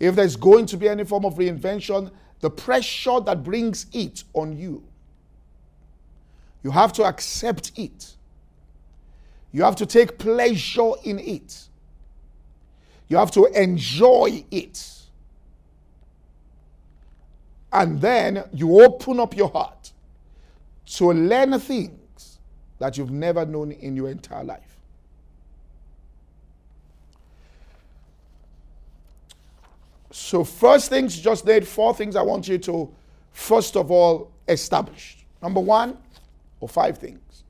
if there's going to be any form of reinvention, the pressure that brings it on you, you have to accept it. You have to take pleasure in it. You have to enjoy it. And then you open up your heart to learn things that you've never known in your entire life. So, first things, just did four things I want you to, first of all, establish. Number one, or five things.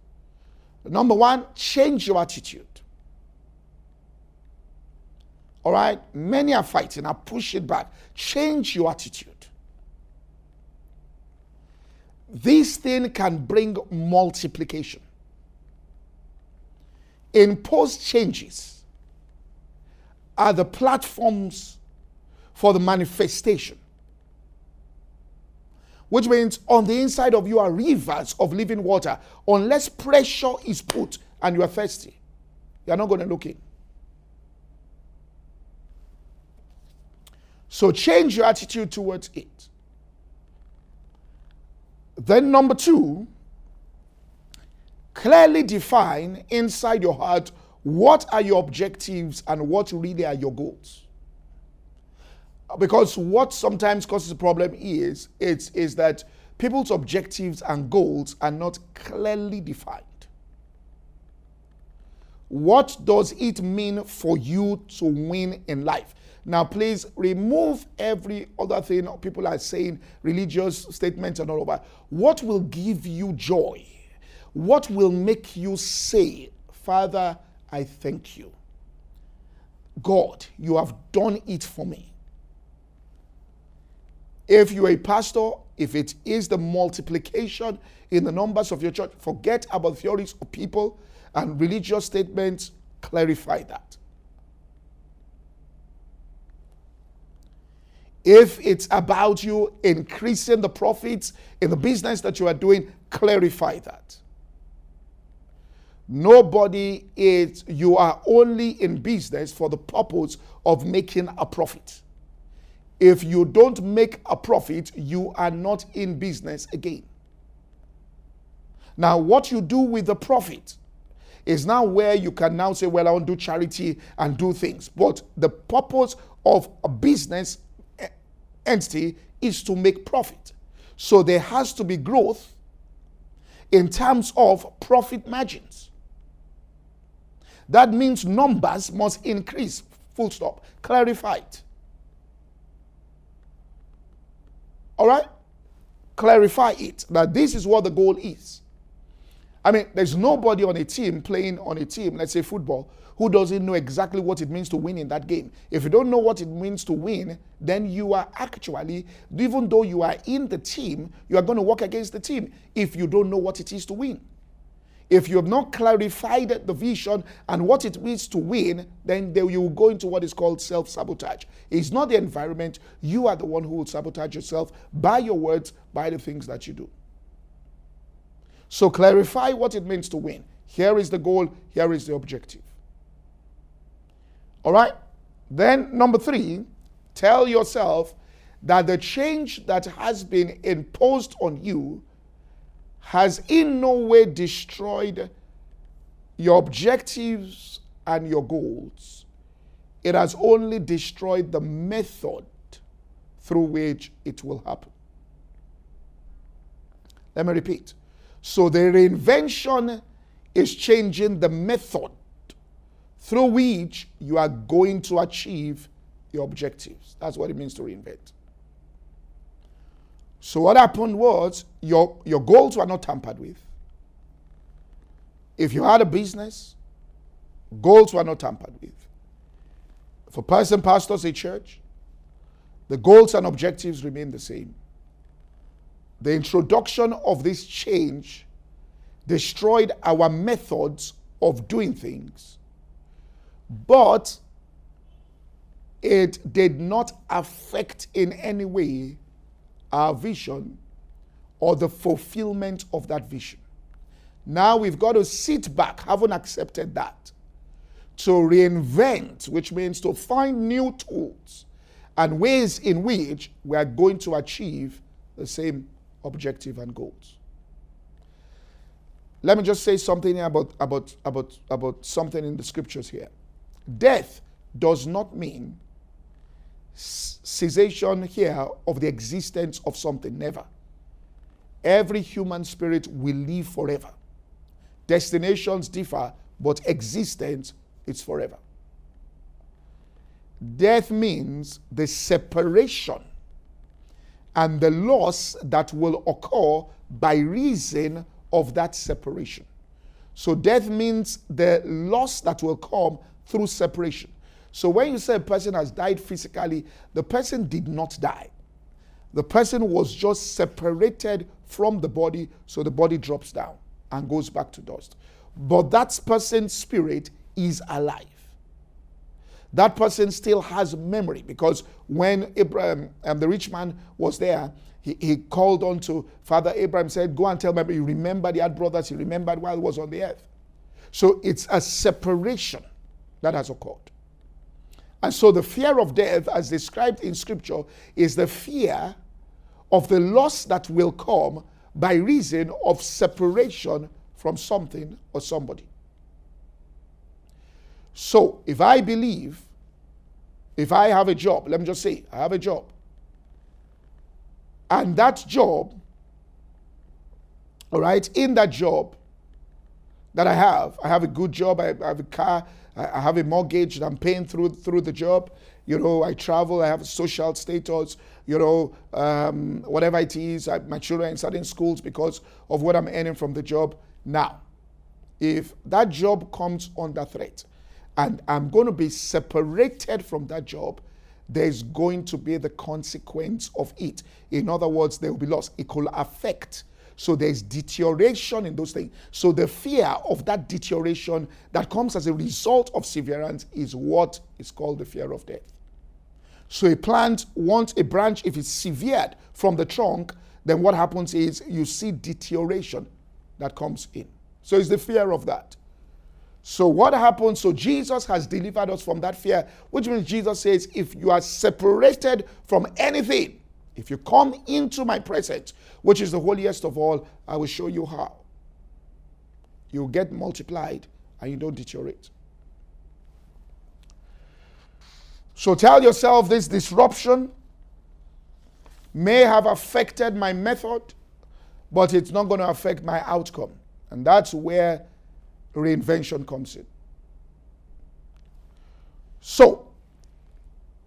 Number one, change your attitude. All right? Many are fighting. I push it back. Change your attitude. This thing can bring multiplication. Impose changes are the platforms for the manifestation. Which means on the inside of you are rivers of living water. Unless pressure is put and you are thirsty, you are not going to look in. So change your attitude towards it. Then, number two, clearly define inside your heart what are your objectives and what really are your goals. Because what sometimes causes a problem is, it's, is that people's objectives and goals are not clearly defined. What does it mean for you to win in life? Now, please remove every other thing people are saying, religious statements and all of that. What will give you joy? What will make you say, Father, I thank you? God, you have done it for me. If you're a pastor, if it is the multiplication in the numbers of your church, forget about theories of people and religious statements, clarify that. If it's about you increasing the profits in the business that you are doing, clarify that. Nobody is, you are only in business for the purpose of making a profit. If you don't make a profit, you are not in business again. Now, what you do with the profit is now where you can now say, Well, I want to do charity and do things. But the purpose of a business entity is to make profit. So there has to be growth in terms of profit margins. That means numbers must increase. Full stop. Clarified. All right? Clarify it that this is what the goal is. I mean, there's nobody on a team playing on a team, let's say football, who doesn't know exactly what it means to win in that game. If you don't know what it means to win, then you are actually, even though you are in the team, you are going to work against the team if you don't know what it is to win. If you have not clarified the vision and what it means to win, then you will go into what is called self sabotage. It's not the environment, you are the one who will sabotage yourself by your words, by the things that you do. So clarify what it means to win. Here is the goal, here is the objective. All right? Then, number three, tell yourself that the change that has been imposed on you has in no way destroyed your objectives and your goals. It has only destroyed the method through which it will happen. Let me repeat. So, the reinvention is changing the method through which you are going to achieve your objectives. That's what it means to reinvent. So what happened was your, your goals were not tampered with. If you had a business, goals were not tampered with. For person pastors a church, the goals and objectives remain the same. The introduction of this change destroyed our methods of doing things but it did not affect in any way our vision or the fulfillment of that vision. Now we've got to sit back, haven't accepted that, to reinvent, which means to find new tools and ways in which we are going to achieve the same objective and goals. Let me just say something about, about, about, about something in the scriptures here. Death does not mean cessation here of the existence of something. Never. Every human spirit will live forever. Destinations differ, but existence is forever. Death means the separation and the loss that will occur by reason of that separation. So, death means the loss that will come through separation. So, when you say a person has died physically, the person did not die. The person was just separated from the body, so the body drops down and goes back to dust. But that person's spirit is alive. That person still has memory because when Abraham, um, the rich man was there, he, he called on to Father Abraham, said, Go and tell me. He remembered he had brothers, he remembered while he was on the earth. So it's a separation that has occurred. And so the fear of death, as described in Scripture, is the fear of the loss that will come by reason of separation from something or somebody. So if I believe, if I have a job, let me just say, I have a job, and that job, all right, in that job that I have, I have a good job, I have a car, I have a mortgage that I'm paying through through the job. You know, I travel, I have social status, you know, um, whatever it is. I, my children are in certain schools because of what I'm earning from the job. Now, if that job comes under threat and I'm going to be separated from that job, there's going to be the consequence of it. In other words, there will be loss. It could affect. So there's deterioration in those things. So the fear of that deterioration that comes as a result of severance is what is called the fear of death. So a plant, once a branch, if it's severed from the trunk, then what happens is you see deterioration that comes in. So it's the fear of that. So what happens? So Jesus has delivered us from that fear, which means Jesus says, if you are separated from anything, if you come into my presence, which is the holiest of all, I will show you how. You get multiplied and you don't deteriorate. So tell yourself this disruption may have affected my method, but it's not going to affect my outcome. And that's where reinvention comes in. So,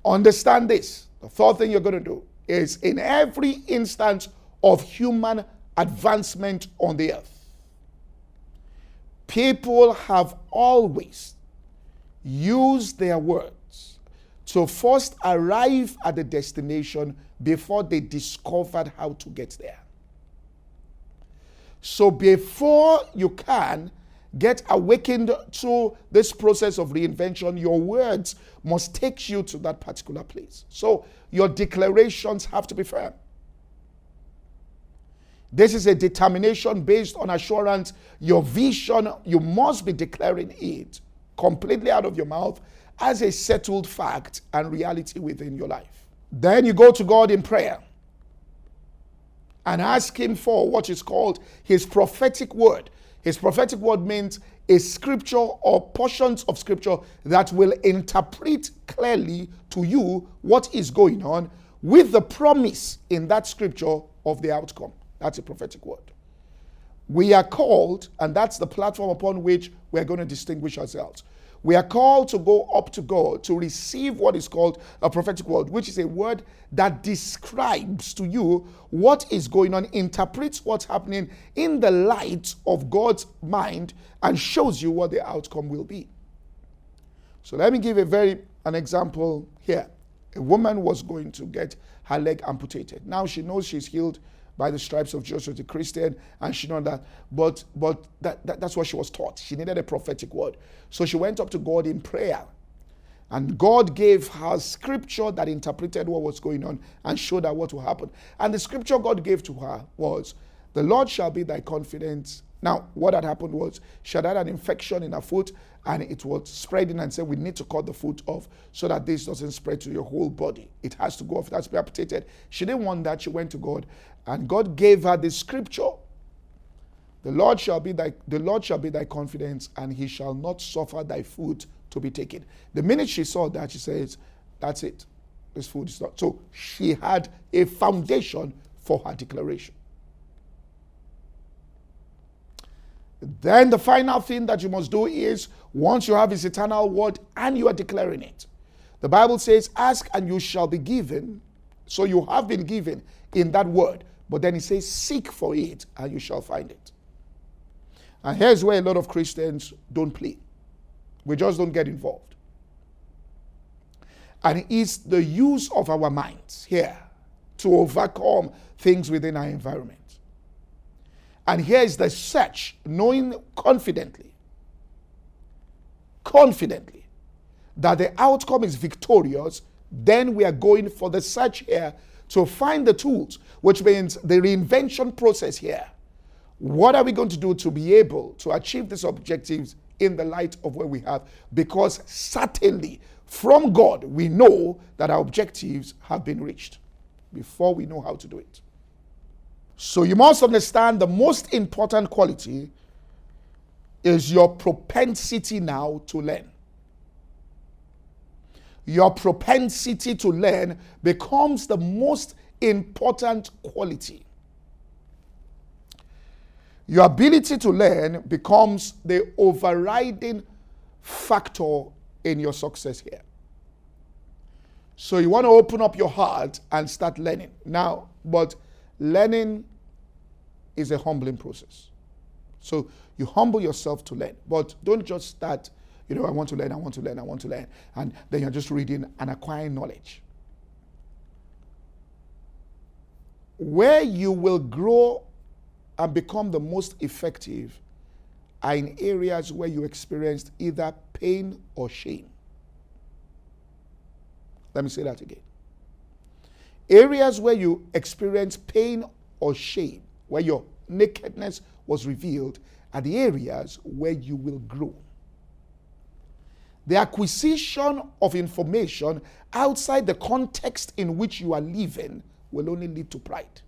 understand this. The third thing you're going to do is in every instance of human advancement on the earth, people have always used their words to first arrive at the destination before they discovered how to get there. So before you can get awakened to this process of reinvention, your words must take you to that particular place. So your declarations have to be firm. This is a determination based on assurance. Your vision, you must be declaring it completely out of your mouth as a settled fact and reality within your life. Then you go to God in prayer and ask Him for what is called His prophetic word. His prophetic word means a scripture or portions of scripture that will interpret clearly to you what is going on with the promise in that scripture of the outcome. That's a prophetic word. We are called, and that's the platform upon which we're going to distinguish ourselves. We are called to go up to God to receive what is called a prophetic word, which is a word that describes to you what is going on, interprets what's happening in the light of God's mind, and shows you what the outcome will be. So let me give a very an example here. A woman was going to get her leg amputated. Now she knows she's healed by the stripes of Jesus, a Christian, and she know that. But but that, that, that's what she was taught. She needed a prophetic word. So she went up to God in prayer. And God gave her scripture that interpreted what was going on and showed her what will happen. And the scripture God gave to her was, The Lord shall be thy confidence Now, what had happened was she had had an infection in her foot and it was spreading and said, We need to cut the foot off so that this doesn't spread to your whole body. It has to go off, That's be amputated. She didn't want that. She went to God and God gave her the scripture. The Lord shall be thy the Lord shall be thy confidence, and he shall not suffer thy foot to be taken. The minute she saw that, she says, That's it. This food is not. So she had a foundation for her declaration. Then the final thing that you must do is once you have his eternal word and you are declaring it. The Bible says, Ask and you shall be given. So you have been given in that word. But then he says, Seek for it and you shall find it. And here's where a lot of Christians don't play. We just don't get involved. And it's the use of our minds here to overcome things within our environment. And here is the search, knowing confidently, confidently, that the outcome is victorious. Then we are going for the search here to find the tools, which means the reinvention process here. What are we going to do to be able to achieve these objectives in the light of where we have? Because certainly from God, we know that our objectives have been reached before we know how to do it. So you must understand the most important quality is your propensity now to learn. Your propensity to learn becomes the most important quality. Your ability to learn becomes the overriding factor in your success here. So you want to open up your heart and start learning. Now, but learning is a humbling process. So you humble yourself to learn, but don't just start, you know, I want to learn, I want to learn, I want to learn, and then you're just reading and acquiring knowledge. Where you will grow and become the most effective are in areas where you experienced either pain or shame. Let me say that again. Areas where you experience pain or shame, where your nakedness was revealed, are the areas where you will grow. The acquisition of information outside the context in which you are living will only lead to pride.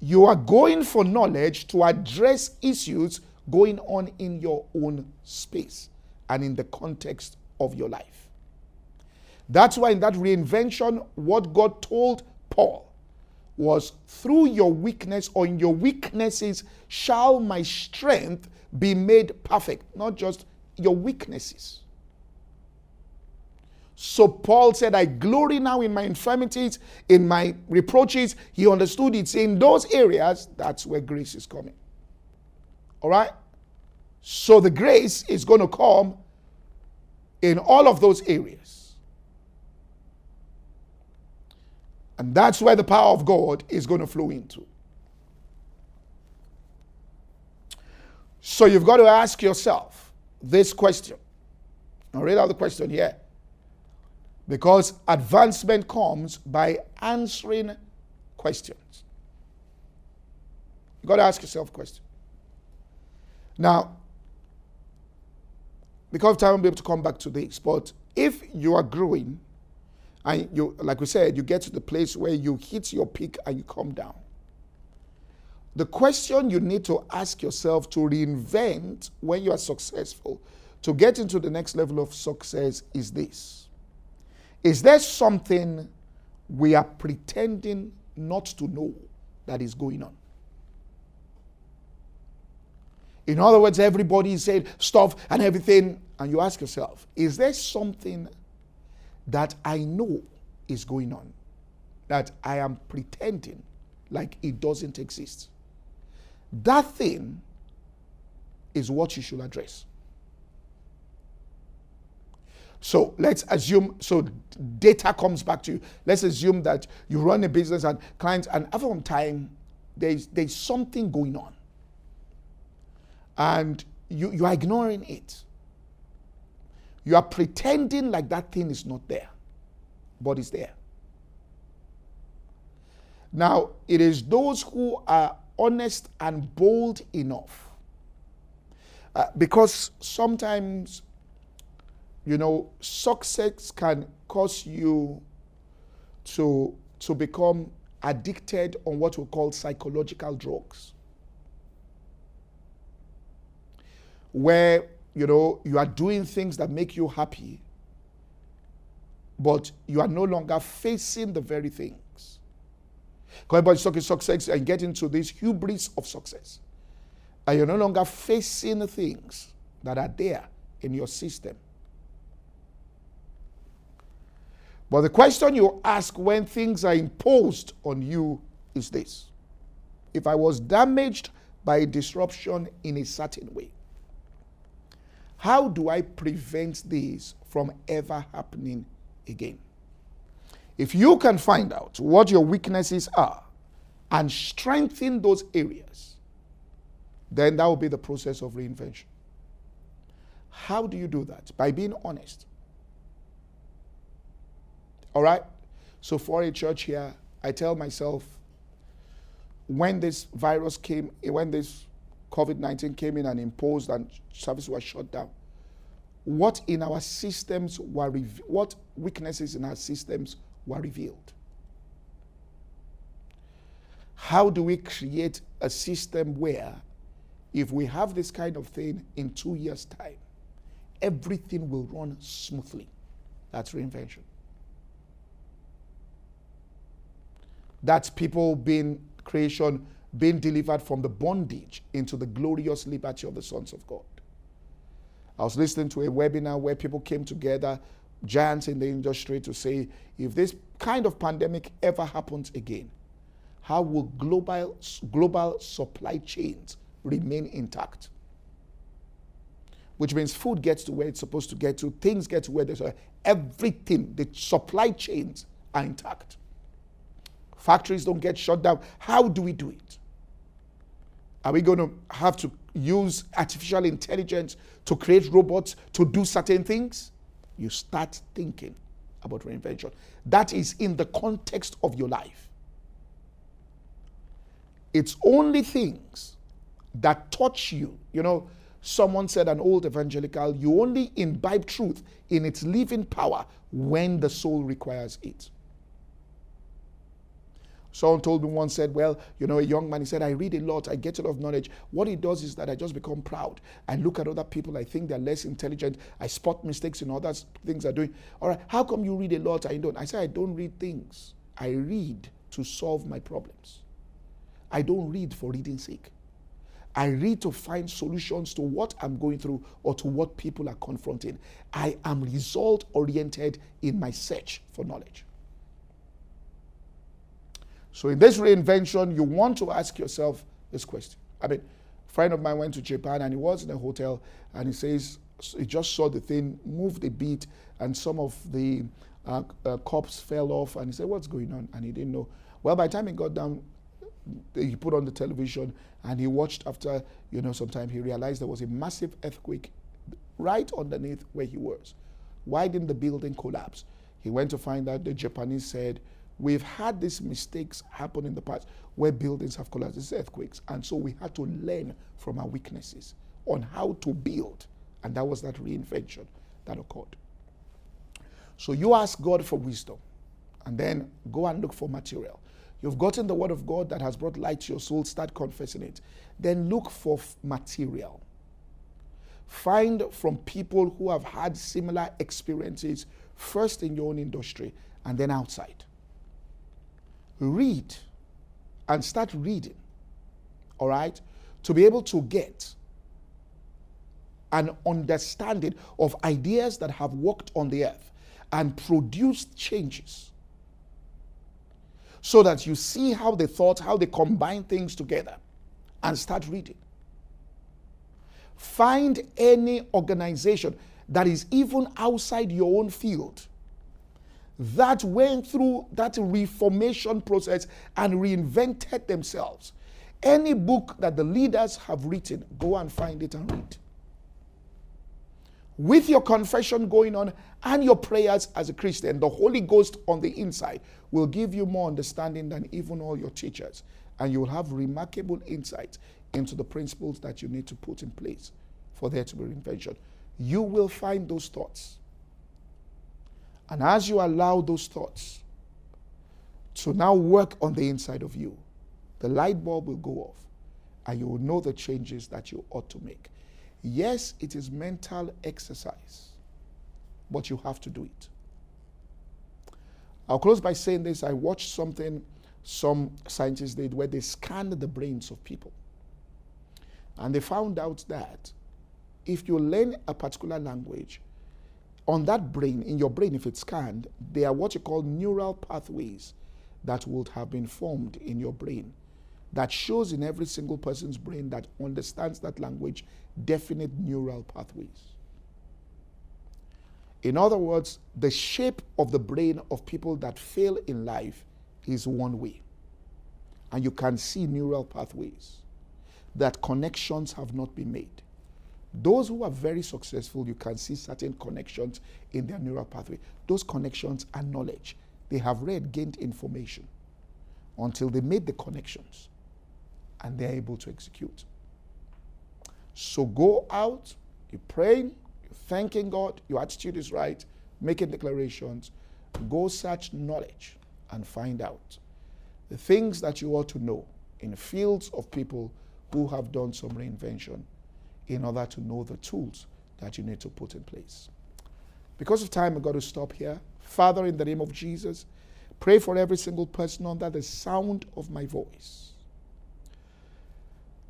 You are going for knowledge to address issues going on in your own space and in the context of your life. That's why in that reinvention, what God told Paul was through your weakness or in your weaknesses shall my strength be made perfect, not just your weaknesses. So Paul said, I glory now in my infirmities, in my reproaches. He understood it's in those areas that's where grace is coming. All right? So the grace is going to come in all of those areas. And that's where the power of God is going to flow into. So you've got to ask yourself this question. I'll read out the question here. Because advancement comes by answering questions. You've got to ask yourself a question. Now, because time, I'll be able to come back to this. But if you are growing, and you, like we said, you get to the place where you hit your peak and you come down. The question you need to ask yourself to reinvent when you are successful, to get into the next level of success, is this Is there something we are pretending not to know that is going on? In other words, everybody is saying stuff and everything, and you ask yourself, is there something that I know is going on that I am pretending like it doesn't exist? That thing is what you should address. So let's assume, so data comes back to you. Let's assume that you run a business and clients, and after some time, there's, there's something going on and you, you are ignoring it. You are pretending like that thing is not there, but it's there. Now, it is those who are honest and bold enough. Uh, because sometimes, you know, success can cause you to, to become addicted on what we call psychological drugs. Where, you know, you are doing things that make you happy, but you are no longer facing the very things. Everybody's talking success and get into this hubris of success. And you're no longer facing things that are there in your system. But the question you ask when things are imposed on you is this If I was damaged by a disruption in a certain way, how do I prevent this from ever happening again? If you can find out what your weaknesses are and strengthen those areas, then that will be the process of reinvention. How do you do that? By being honest. All right? So, for a church here, I tell myself when this virus came, when this COVID 19 came in and imposed and service was shut down, what in our systems were, what weaknesses in our systems were revealed. How do we create a system where, if we have this kind of thing in two years' time, everything will run smoothly? That's reinvention. That's people being creation being delivered from the bondage into the glorious liberty of the sons of God. I was listening to a webinar where people came together giants in the industry to say if this kind of pandemic ever happens again, how will global, global supply chains remain intact? Which means food gets to where it's supposed to get to, things get to where they're everything, the supply chains are intact. Factories don't get shut down. How do we do it? Are we going to have to use artificial intelligence to create robots to do certain things? You start thinking about reinvention. That is in the context of your life. It's only things that touch you. You know, someone said, an old evangelical, you only imbibe truth in its living power when the soul requires it. Someone told me once, said, Well, you know, a young man, he said, I read a lot, I get a lot of knowledge. What it does is that I just become proud. I look at other people, I think they're less intelligent. I spot mistakes in other things they're doing. All right, how come you read a lot? I don't. I say, I don't read things. I read to solve my problems. I don't read for reading's sake. I read to find solutions to what I'm going through or to what people are confronting. I am result oriented in my search for knowledge. So in this reinvention, you want to ask yourself this question. I mean, a friend of mine went to Japan and he was in a hotel and he says he just saw the thing moved a bit and some of the uh, uh, cups fell off and he said, what's going on? And he didn't know. Well, by the time he got down, he put on the television and he watched after, you know, some time, he realized there was a massive earthquake right underneath where he was. Why didn't the building collapse? He went to find out the Japanese said We've had these mistakes happen in the past where buildings have collapsed, these earthquakes. And so we had to learn from our weaknesses on how to build. And that was that reinvention that occurred. So you ask God for wisdom and then go and look for material. You've gotten the word of God that has brought light to your soul, start confessing it. Then look for material. Find from people who have had similar experiences, first in your own industry and then outside read and start reading, all right, to be able to get an understanding of ideas that have worked on the earth and produced changes. So that you see how they thought, how they combine things together, and start reading. Find any organization that is even outside your own field that went through that reformation process and reinvented themselves. Any book that the leaders have written, go and find it and read. With your confession going on and your prayers as a Christian, the Holy Ghost on the inside will give you more understanding than even all your teachers. and you will have remarkable insight into the principles that you need to put in place for there to be reinvention. You will find those thoughts. And as you allow those thoughts to now work on the inside of you, the light bulb will go off and you will know the changes that you ought to make. Yes, it is mental exercise, but you have to do it. I'll close by saying this. I watched something some scientists did where they scanned the brains of people. And they found out that if you learn a particular language, on that brain, in your brain, if it's scanned, there are what you call neural pathways that would have been formed in your brain that shows in every single person's brain that understands that language definite neural pathways. In other words, the shape of the brain of people that fail in life is one way. And you can see neural pathways that connections have not been made. Those who are very successful, you can see certain connections in their neural pathway. Those connections are knowledge. They have read, gained information until they made the connections and they're able to execute. So go out, you're praying, you're thanking God, your attitude is right, making declarations. Go search knowledge and find out the things that you ought to know in fields of people who have done some reinvention in order to know the tools that you need to put in place. Because of time, I've got to stop here. Father, in the name of Jesus, pray for every single person under the sound of my voice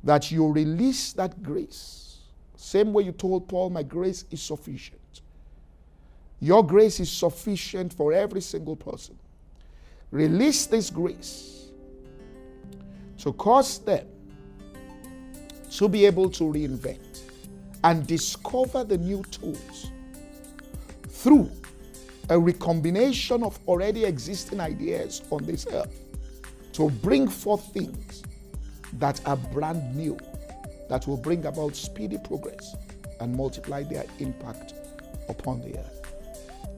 that you release that grace. Same way you told Paul, My grace is sufficient. Your grace is sufficient for every single person. Release this grace to cause them to be able to reinvent and discover the new tools through a recombination of already existing ideas on this earth to bring forth things that are brand new, that will bring about speedy progress and multiply their impact upon the earth.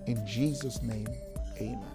In Jesus' name, amen.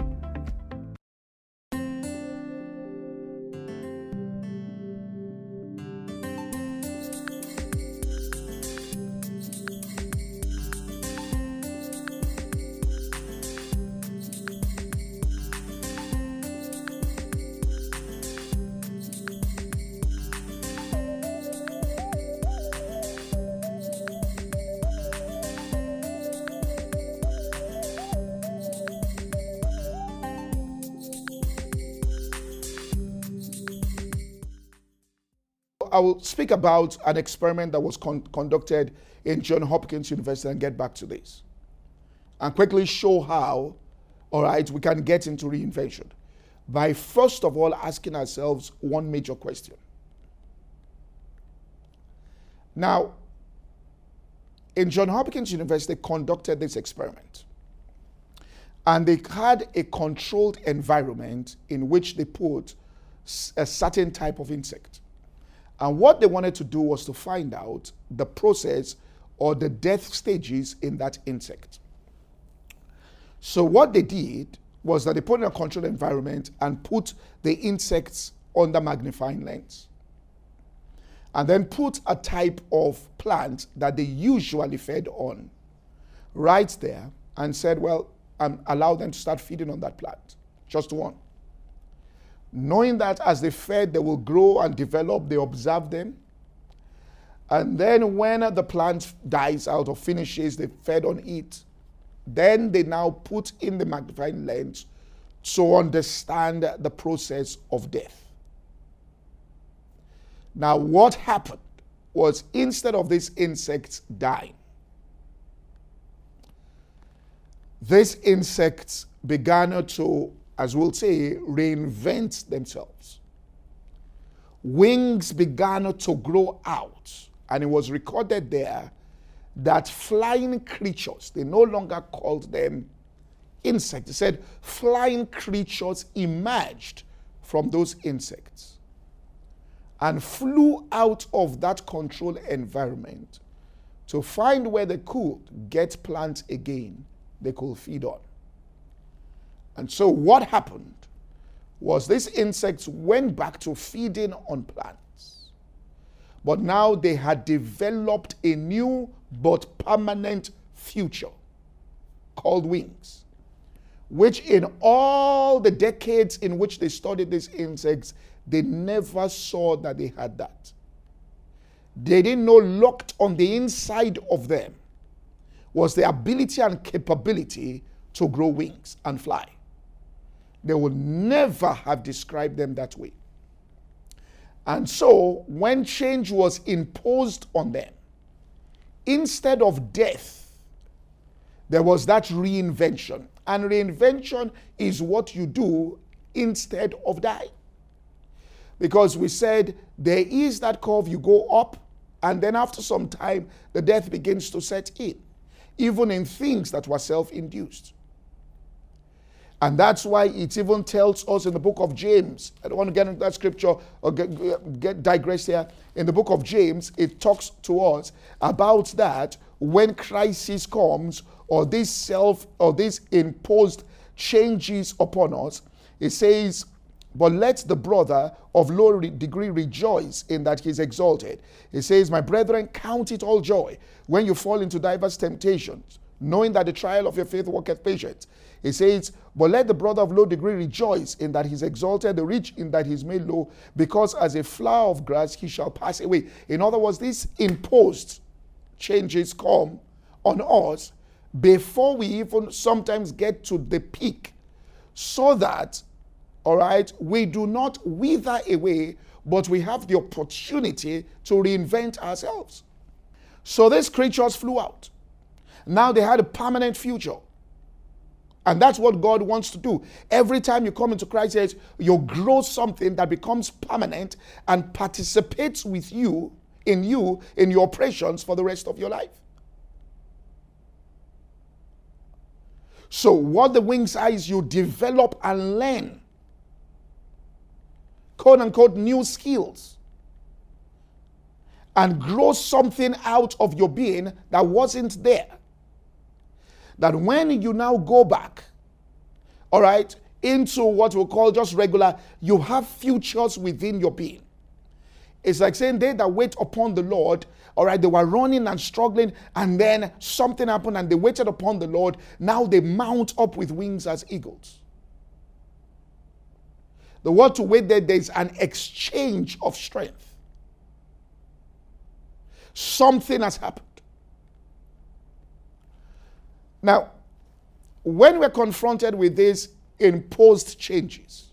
Will speak about an experiment that was con- conducted in John Hopkins University and get back to this. And quickly show how, all right, we can get into reinvention by first of all asking ourselves one major question. Now, in John Hopkins University, they conducted this experiment. And they had a controlled environment in which they put a certain type of insect. And what they wanted to do was to find out the process or the death stages in that insect. So what they did was that they put in a controlled environment and put the insects under magnifying lens. And then put a type of plant that they usually fed on right there and said, well, um, allow them to start feeding on that plant. Just one knowing that as they fed, they will grow and develop, they observe them. And then when the plant dies out or finishes, they fed on it. Then they now put in the magnifying lens to understand the process of death. Now, what happened was instead of these insects dying, these insects began to as we'll say, reinvent themselves. Wings began to grow out, and it was recorded there that flying creatures, they no longer called them insects. They said flying creatures emerged from those insects and flew out of that controlled environment to find where they could get plants again they could feed on. And so what happened was these insects went back to feeding on plants. But now they had developed a new but permanent future called wings, which in all the decades in which they studied these insects, they never saw that they had that. They didn't know locked on the inside of them was the ability and capability to grow wings and fly. They would never have described them that way. And so, when change was imposed on them, instead of death, there was that reinvention. And reinvention is what you do instead of die. Because we said there is that curve, you go up, and then after some time, the death begins to set in, even in things that were self induced. And that's why it even tells us in the book of James. I don't want to get into that scripture or get, get digress here. In the book of James, it talks to us about that when crisis comes or this self or this imposed changes upon us. It says, but let the brother of low degree rejoice in that he is exalted. He says, My brethren, count it all joy when you fall into diverse temptations, knowing that the trial of your faith worketh patience. He says, But let the brother of low degree rejoice in that he is exalted, the rich in that he is made low, because as a flower of grass he shall pass away. In other words, these imposed changes come on us before we even sometimes get to the peak, so that all right, we do not wither away, but we have the opportunity to reinvent ourselves. So these creatures flew out. Now they had a permanent future. And that's what God wants to do. Every time you come into Christ, you grow something that becomes permanent and participates with you, in you, in your operations for the rest of your life. So, what the wings are is you develop and learn quote unquote new skills and grow something out of your being that wasn't there. That when you now go back, all right, into what we call just regular, you have futures within your being. It's like saying they that wait upon the Lord, all right, they were running and struggling, and then something happened and they waited upon the Lord. Now they mount up with wings as eagles. The word to wait there, there's an exchange of strength. Something has happened. Now, when we're confronted with these imposed changes,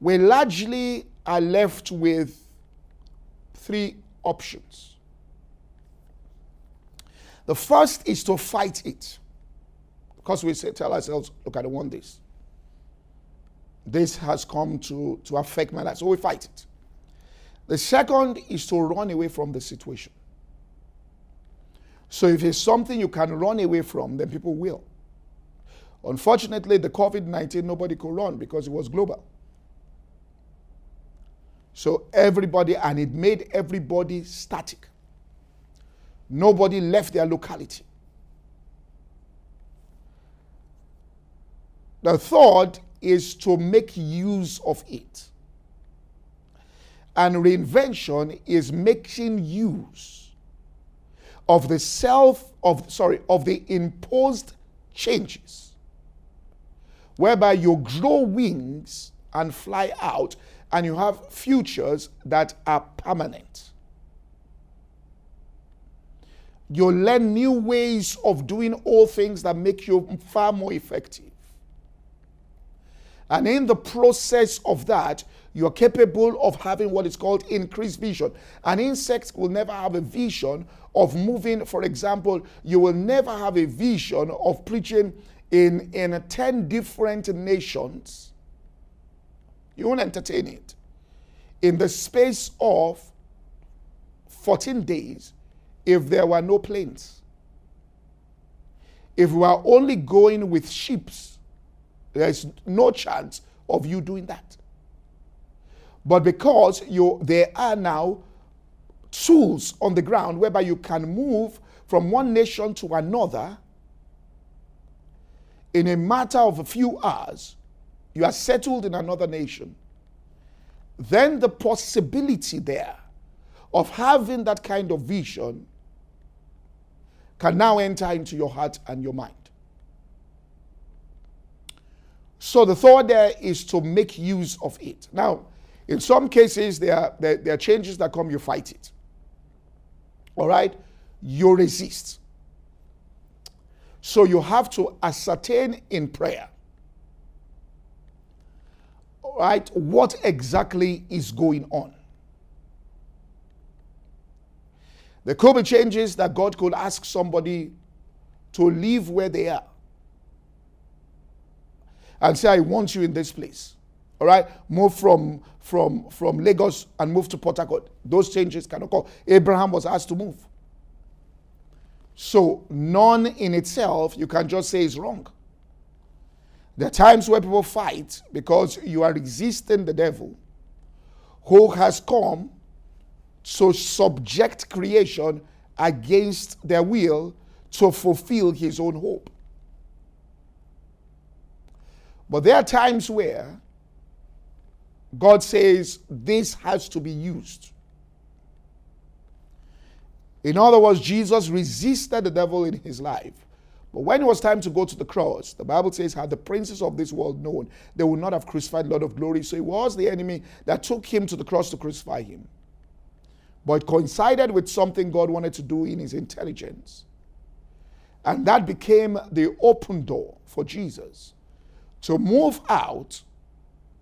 we largely are left with three options. The first is to fight it. Because we say, tell ourselves, look, I don't want this this has come to, to affect my life. So we fight it. The second is to run away from the situation. So if it's something you can run away from, then people will. Unfortunately, the COVID 19, nobody could run because it was global. So everybody, and it made everybody static. Nobody left their locality. The third is to make use of it. And reinvention is making use of the self of sorry of the imposed changes whereby you grow wings and fly out and you have futures that are permanent. You learn new ways of doing all things that make you far more effective. And in the process of that, you're capable of having what is called increased vision. An insect will never have a vision of moving. For example, you will never have a vision of preaching in, in 10 different nations. You won't entertain it. In the space of 14 days, if there were no planes. If we are only going with ships, there's no chance of you doing that. But because you there are now tools on the ground whereby you can move from one nation to another in a matter of a few hours, you are settled in another nation. Then the possibility there of having that kind of vision can now enter into your heart and your mind. So the thought there is to make use of it. Now, in some cases, there are, there, there are changes that come, you fight it. All right? You resist. So you have to ascertain in prayer, all right, what exactly is going on. There could be changes that God could ask somebody to leave where they are and say, I want you in this place. All right, move from from from Lagos and move to Port Harcourt. Those changes can occur. Abraham was asked to move. So none in itself you can just say is wrong. There are times where people fight because you are resisting the devil who has come to subject creation against their will to fulfill his own hope. But there are times where God says this has to be used. In other words, Jesus resisted the devil in his life. But when it was time to go to the cross, the Bible says, had the princes of this world known, they would not have crucified Lord of glory. So it was the enemy that took him to the cross to crucify him. But it coincided with something God wanted to do in his intelligence. And that became the open door for Jesus to move out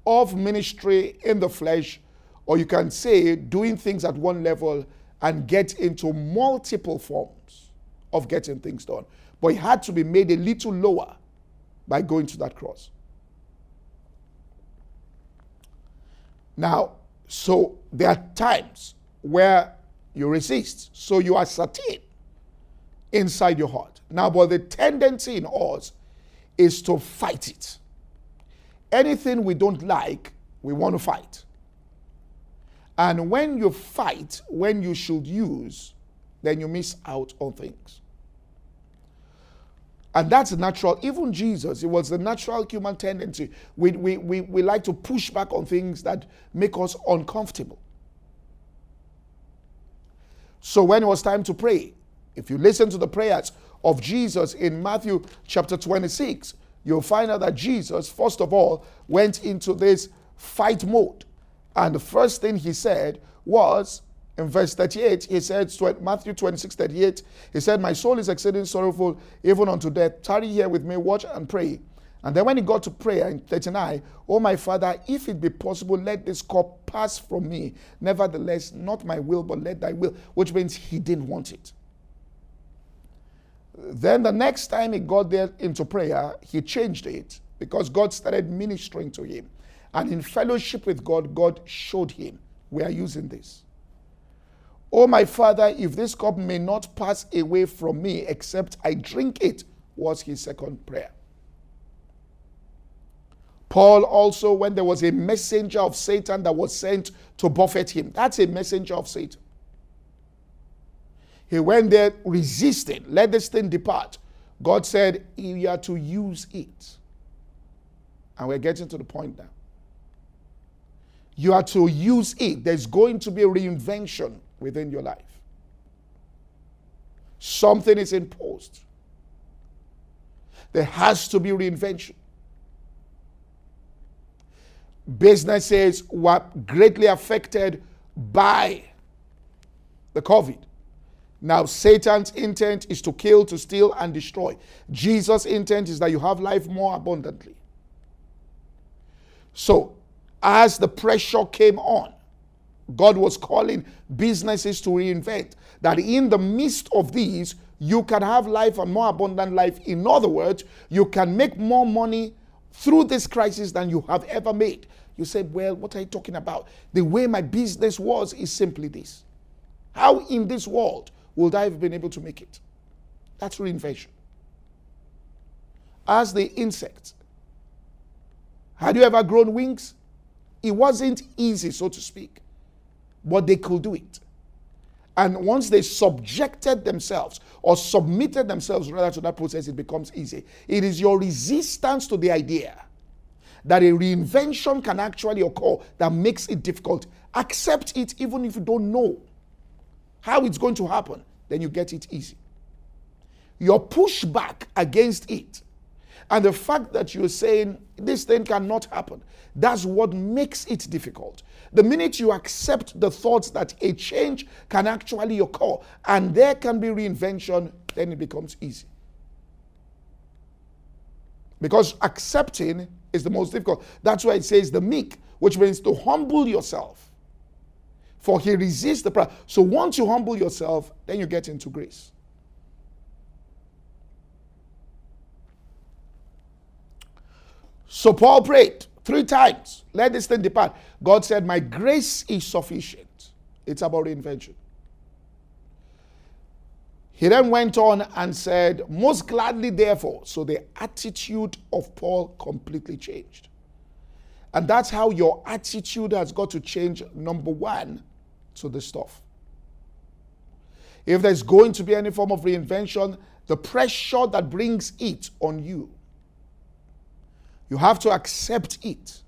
of ministry in the flesh, or you can say doing things at one level and get into multiple forms of getting things done. But it had to be made a little lower by going to that cross. Now, so there are times where you resist, so you are certain inside your heart. Now, but the tendency in us is to fight it. Anything we don't like, we want to fight. And when you fight, when you should use, then you miss out on things. And that's natural. Even Jesus, it was the natural human tendency. We, we, we, we like to push back on things that make us uncomfortable. So when it was time to pray, if you listen to the prayers of Jesus in Matthew chapter 26, you'll find out that Jesus, first of all, went into this fight mode. And the first thing he said was, in verse 38, he said, Matthew 26, 38, he said, My soul is exceeding sorrowful, even unto death. Tarry here with me, watch and pray. And then when he got to prayer in 39, Oh my Father, if it be possible, let this cup pass from me. Nevertheless, not my will, but let thy will, which means he didn't want it. Then the next time he got there into prayer, he changed it because God started ministering to him. And in fellowship with God, God showed him, We are using this. Oh, my Father, if this cup may not pass away from me except I drink it, was his second prayer. Paul also, when there was a messenger of Satan that was sent to buffet him, that's a messenger of Satan. He went there resisting, let this thing depart. God said, You are to use it. And we're getting to the point now. You are to use it. There's going to be a reinvention within your life. Something is imposed. There has to be reinvention. Businesses were greatly affected by the COVID. Now, Satan's intent is to kill, to steal, and destroy. Jesus' intent is that you have life more abundantly. So, as the pressure came on, God was calling businesses to reinvent. That in the midst of these, you can have life and more abundant life. In other words, you can make more money through this crisis than you have ever made. You say, Well, what are you talking about? The way my business was is simply this. How in this world would I have been able to make it? That's reinvention. as the insect. Had you ever grown wings? It wasn't easy, so to speak, but they could do it. And once they subjected themselves or submitted themselves rather to that process, it becomes easy. It is your resistance to the idea that a reinvention can actually occur that makes it difficult. Accept it even if you don't know how it's going to happen, then you get it easy. Your pushback against it and the fact that you're saying this thing cannot happen, that's what makes it difficult. The minute you accept the thoughts that a change can actually occur and there can be reinvention, then it becomes easy. Because accepting is the most difficult. That's why it says the meek, which means to humble yourself. For he resists the proud. So once you humble yourself, then you get into grace. So Paul prayed three times, let this thing depart. God said, My grace is sufficient. It's about reinvention. He then went on and said, Most gladly, therefore. So the attitude of Paul completely changed. And that's how your attitude has got to change, number one, to this stuff. If there's going to be any form of reinvention, the pressure that brings it on you, you have to accept it.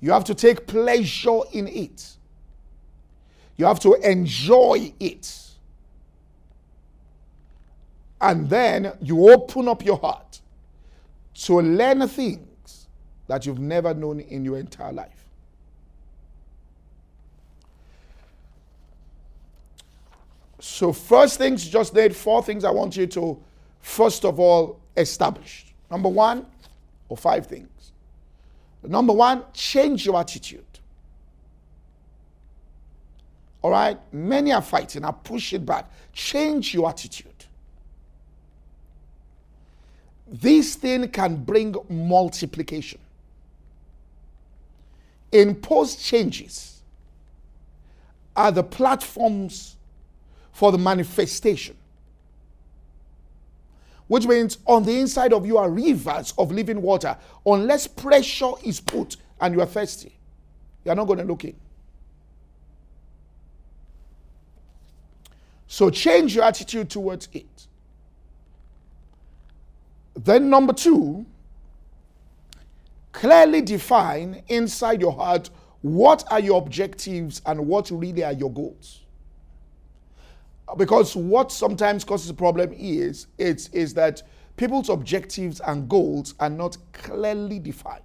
You have to take pleasure in it. You have to enjoy it and then you open up your heart to learn things that you've never known in your entire life. So, first things just did four things I want you to, first of all, establish. Number one, or five things. Number one, change your attitude. All right? Many are fighting. I push it back. Change your attitude. This thing can bring multiplication. Impose changes are the platforms for the manifestation. Which means on the inside of you are rivers of living water. Unless pressure is put and you are thirsty, you are not going to look in. So change your attitude towards it. Then, number two, clearly define inside your heart what are your objectives and what really are your goals. Because what sometimes causes a problem is, it's, is that people's objectives and goals are not clearly defined.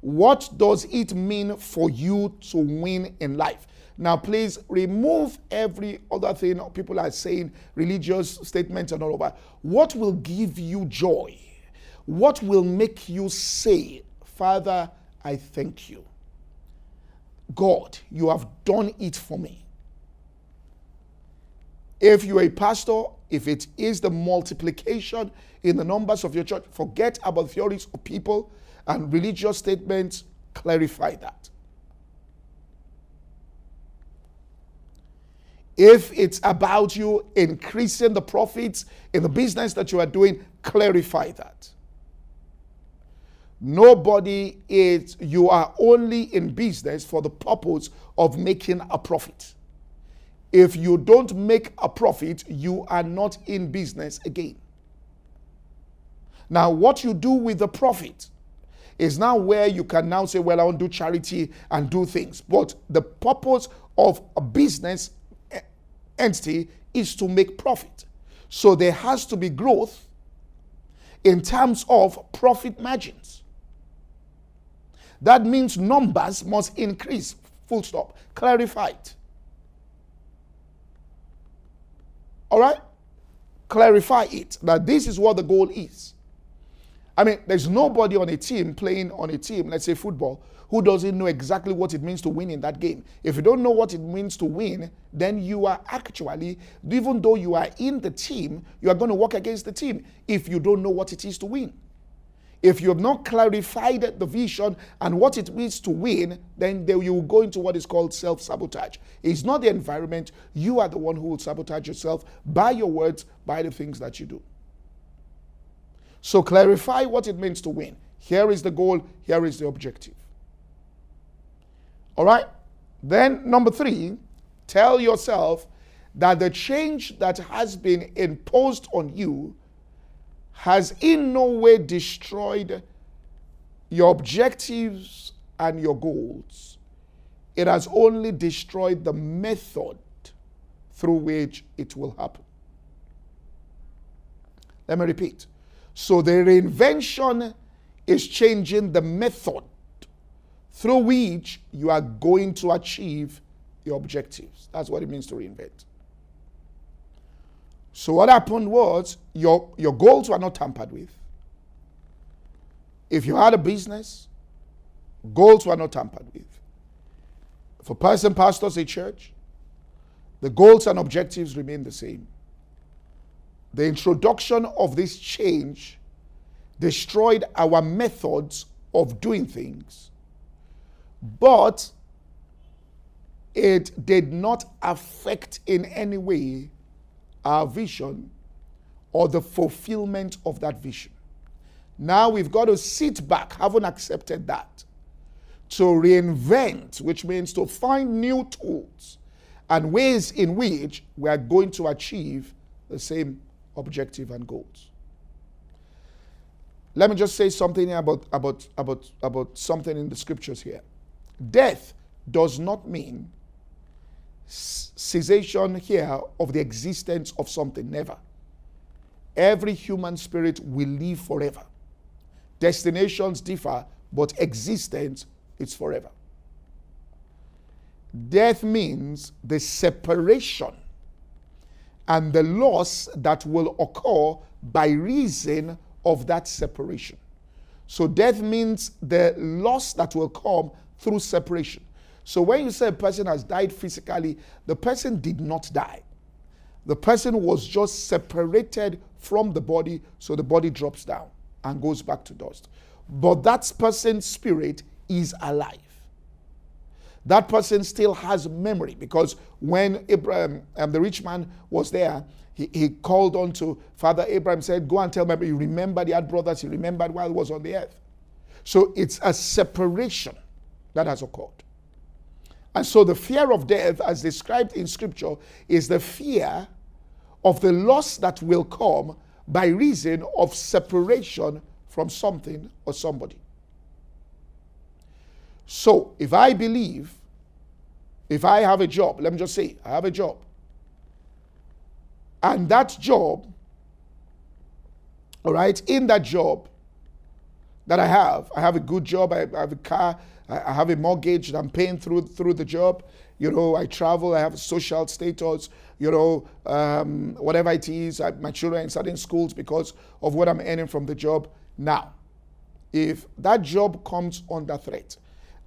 What does it mean for you to win in life? Now, please remove every other thing people are saying, religious statements and all of that. What will give you joy? What will make you say, Father, I thank you? God, you have done it for me. If you're a pastor, if it is the multiplication in the numbers of your church, forget about theories of people and religious statements, clarify that. If it's about you increasing the profits in the business that you are doing, clarify that. Nobody is, you are only in business for the purpose of making a profit. If you don't make a profit, you are not in business again. Now, what you do with the profit is now where you can now say, Well, I want to do charity and do things. But the purpose of a business entity is to make profit. So there has to be growth in terms of profit margins. That means numbers must increase. Full stop. Clarified. All right? Clarify it that this is what the goal is. I mean, there's nobody on a team playing on a team, let's say football, who doesn't know exactly what it means to win in that game. If you don't know what it means to win, then you are actually, even though you are in the team, you are going to work against the team if you don't know what it is to win. If you have not clarified the vision and what it means to win, then you will go into what is called self sabotage. It's not the environment, you are the one who will sabotage yourself by your words, by the things that you do. So clarify what it means to win. Here is the goal, here is the objective. All right? Then, number three, tell yourself that the change that has been imposed on you has in no way destroyed your objectives and your goals. It has only destroyed the method through which it will happen. Let me repeat. So the reinvention is changing the method through which you are going to achieve your objectives. That's what it means to reinvent. So what happened was your, your goals were not tampered with. If you had a business, goals were not tampered with. If a person pastors a church, the goals and objectives remain the same. The introduction of this change destroyed our methods of doing things, but it did not affect in any way our vision or the fulfillment of that vision. Now we've got to sit back, haven't accepted that, to reinvent, which means to find new tools and ways in which we are going to achieve the same objective and goals. Let me just say something about, about, about, about something in the scriptures here. Death does not mean cessation here of the existence of something. Never. Every human spirit will live forever. Destinations differ, but existence is forever. Death means the separation and the loss that will occur by reason of that separation. So, death means the loss that will come through separation. So when you say a person has died physically, the person did not die. The person was just separated from the body, so the body drops down and goes back to dust. But that person's spirit is alive. That person still has memory because when Abraham, um, the rich man was there, he, he called on to Father Abraham, said, Go and tell me, you remembered he had brothers, he remembered while he was on the earth. So it's a separation that has occurred. And so the fear of death, as described in Scripture, is the fear of the loss that will come by reason of separation from something or somebody. So if I believe, if I have a job, let me just say, I have a job, and that job, all right, in that job that I have, I have a good job, I have a car, I have a mortgage that I'm paying through through the job. You know, I travel. I have social status. You know, um, whatever it is. I, my children are in certain schools because of what I'm earning from the job. Now, if that job comes under threat,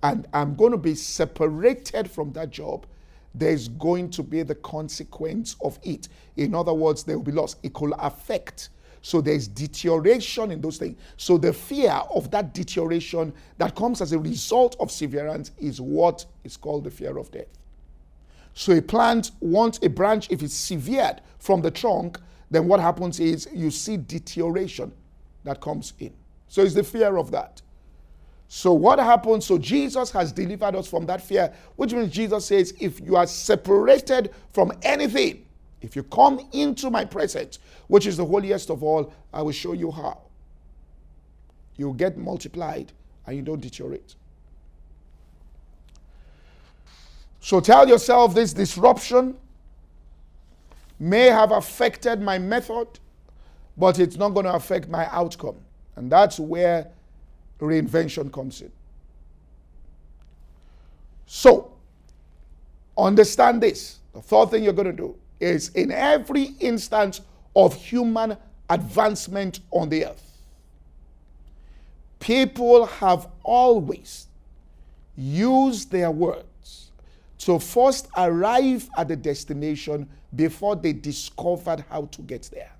and I'm going to be separated from that job, there's going to be the consequence of it. In other words, there will be loss. It could affect so there's deterioration in those things. So the fear of that deterioration that comes as a result of severance is what is called the fear of death. So a plant, once a branch, if it's severed from the trunk, then what happens is you see deterioration that comes in. So it's the fear of that. So what happens? So Jesus has delivered us from that fear, which means Jesus says, if you are separated from anything, if you come into my presence, which is the holiest of all, I will show you how. You get multiplied and you don't deteriorate. So tell yourself this disruption may have affected my method, but it's not going to affect my outcome. And that's where reinvention comes in. So, understand this. The third thing you're going to do is in every instance of human advancement on the earth. People have always used their words to first arrive at the destination before they discovered how to get there.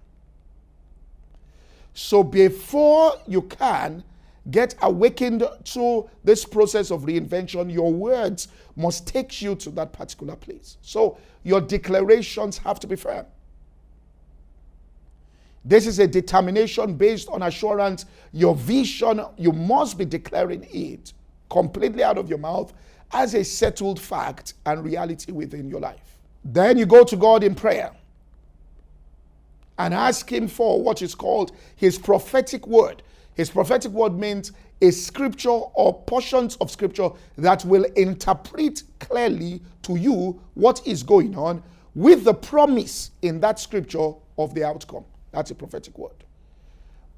So before you can get awakened to this process of reinvention, your words must take you to that particular place. So your declarations have to be firm. This is a determination based on assurance. Your vision, you must be declaring it completely out of your mouth as a settled fact and reality within your life. Then you go to God in prayer and ask Him for what is called His prophetic word. His prophetic word means a scripture or portions of scripture that will interpret clearly to you what is going on with the promise in that scripture of the outcome. That's a prophetic word.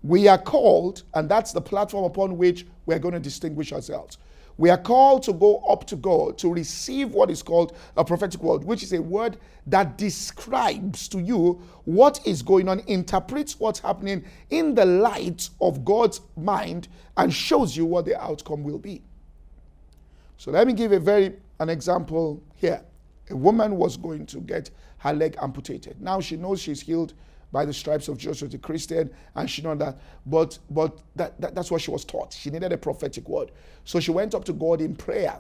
We are called, and that's the platform upon which we're going to distinguish ourselves. We are called to go up to God to receive what is called a prophetic word, which is a word that describes to you what is going on, interprets what's happening in the light of God's mind, and shows you what the outcome will be. So let me give a very an example here. A woman was going to get her leg amputated. Now she knows she's healed by the stripes of Jesus, a Christian, and she know that. But but that, that, that's what she was taught. She needed a prophetic word. So she went up to God in prayer.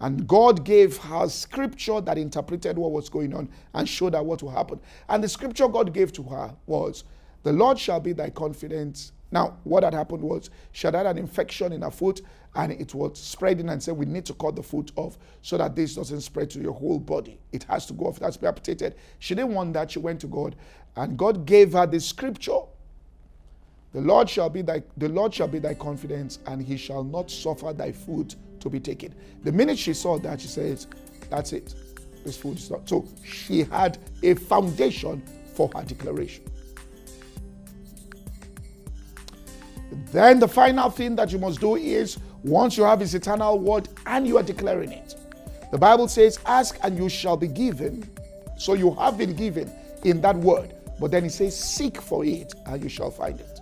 And God gave her scripture that interpreted what was going on and showed her what will happen. And the scripture God gave to her was, The Lord shall be thy confidence. Now, what had happened was she had had an infection in her foot and it was spreading and said, We need to cut the foot off so that this doesn't spread to your whole body. It has to go off, it has to be amputated. She didn't want that. She went to God and God gave her the scripture. The Lord shall be thy the Lord shall be thy confidence, and he shall not suffer thy foot to be taken. The minute she saw that, she says, That's it. This food is not. So she had a foundation for her declaration. Then the final thing that you must do is once you have his eternal word and you are declaring it. The Bible says, Ask and you shall be given. So you have been given in that word. But then he says, Seek for it and you shall find it.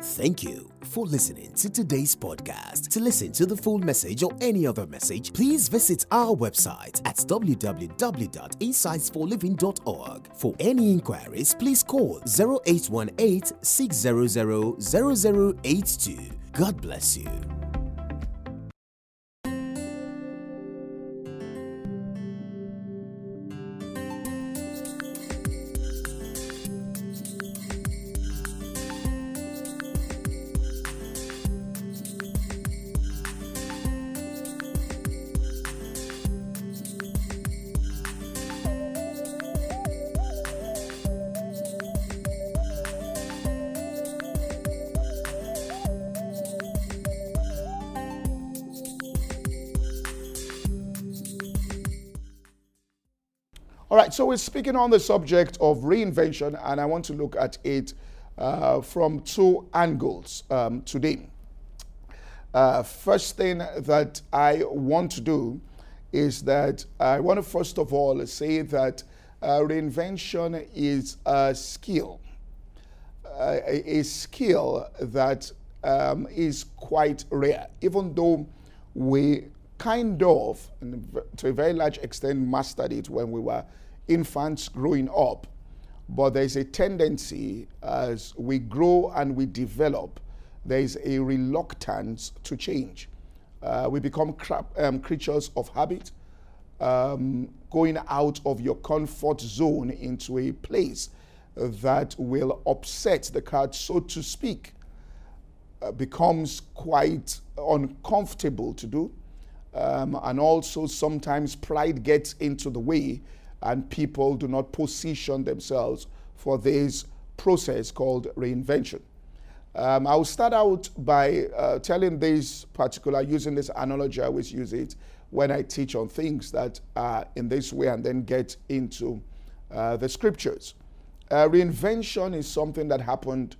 Thank you for listening to today's podcast. To listen to the full message or any other message, please visit our website at www.insightsforliving.org. For any inquiries, please call 0818 600 0082. God bless you. Right, so we're speaking on the subject of reinvention, and I want to look at it uh, from two angles um, today. Uh, first thing that I want to do is that I want to first of all say that uh, reinvention is a skill, uh, a, skill that um, is quite rare, even though we kind of, to a very large extent, mastered it when we were infants growing up. But there's a tendency as we grow and we develop, there's a reluctance to change. Uh, we become um, creatures of habit, um, going out of your comfort zone into a place that will upset the cart, so to speak, uh, becomes quite uncomfortable to do. Um, and also sometimes pride gets into the way and people do not position themselves for this process called reinvention. Um, I'll start out by uh, telling this particular, using this analogy, I always use it when I teach on things that are in this way and then get into uh, the scriptures. Uh, reinvention is something that happened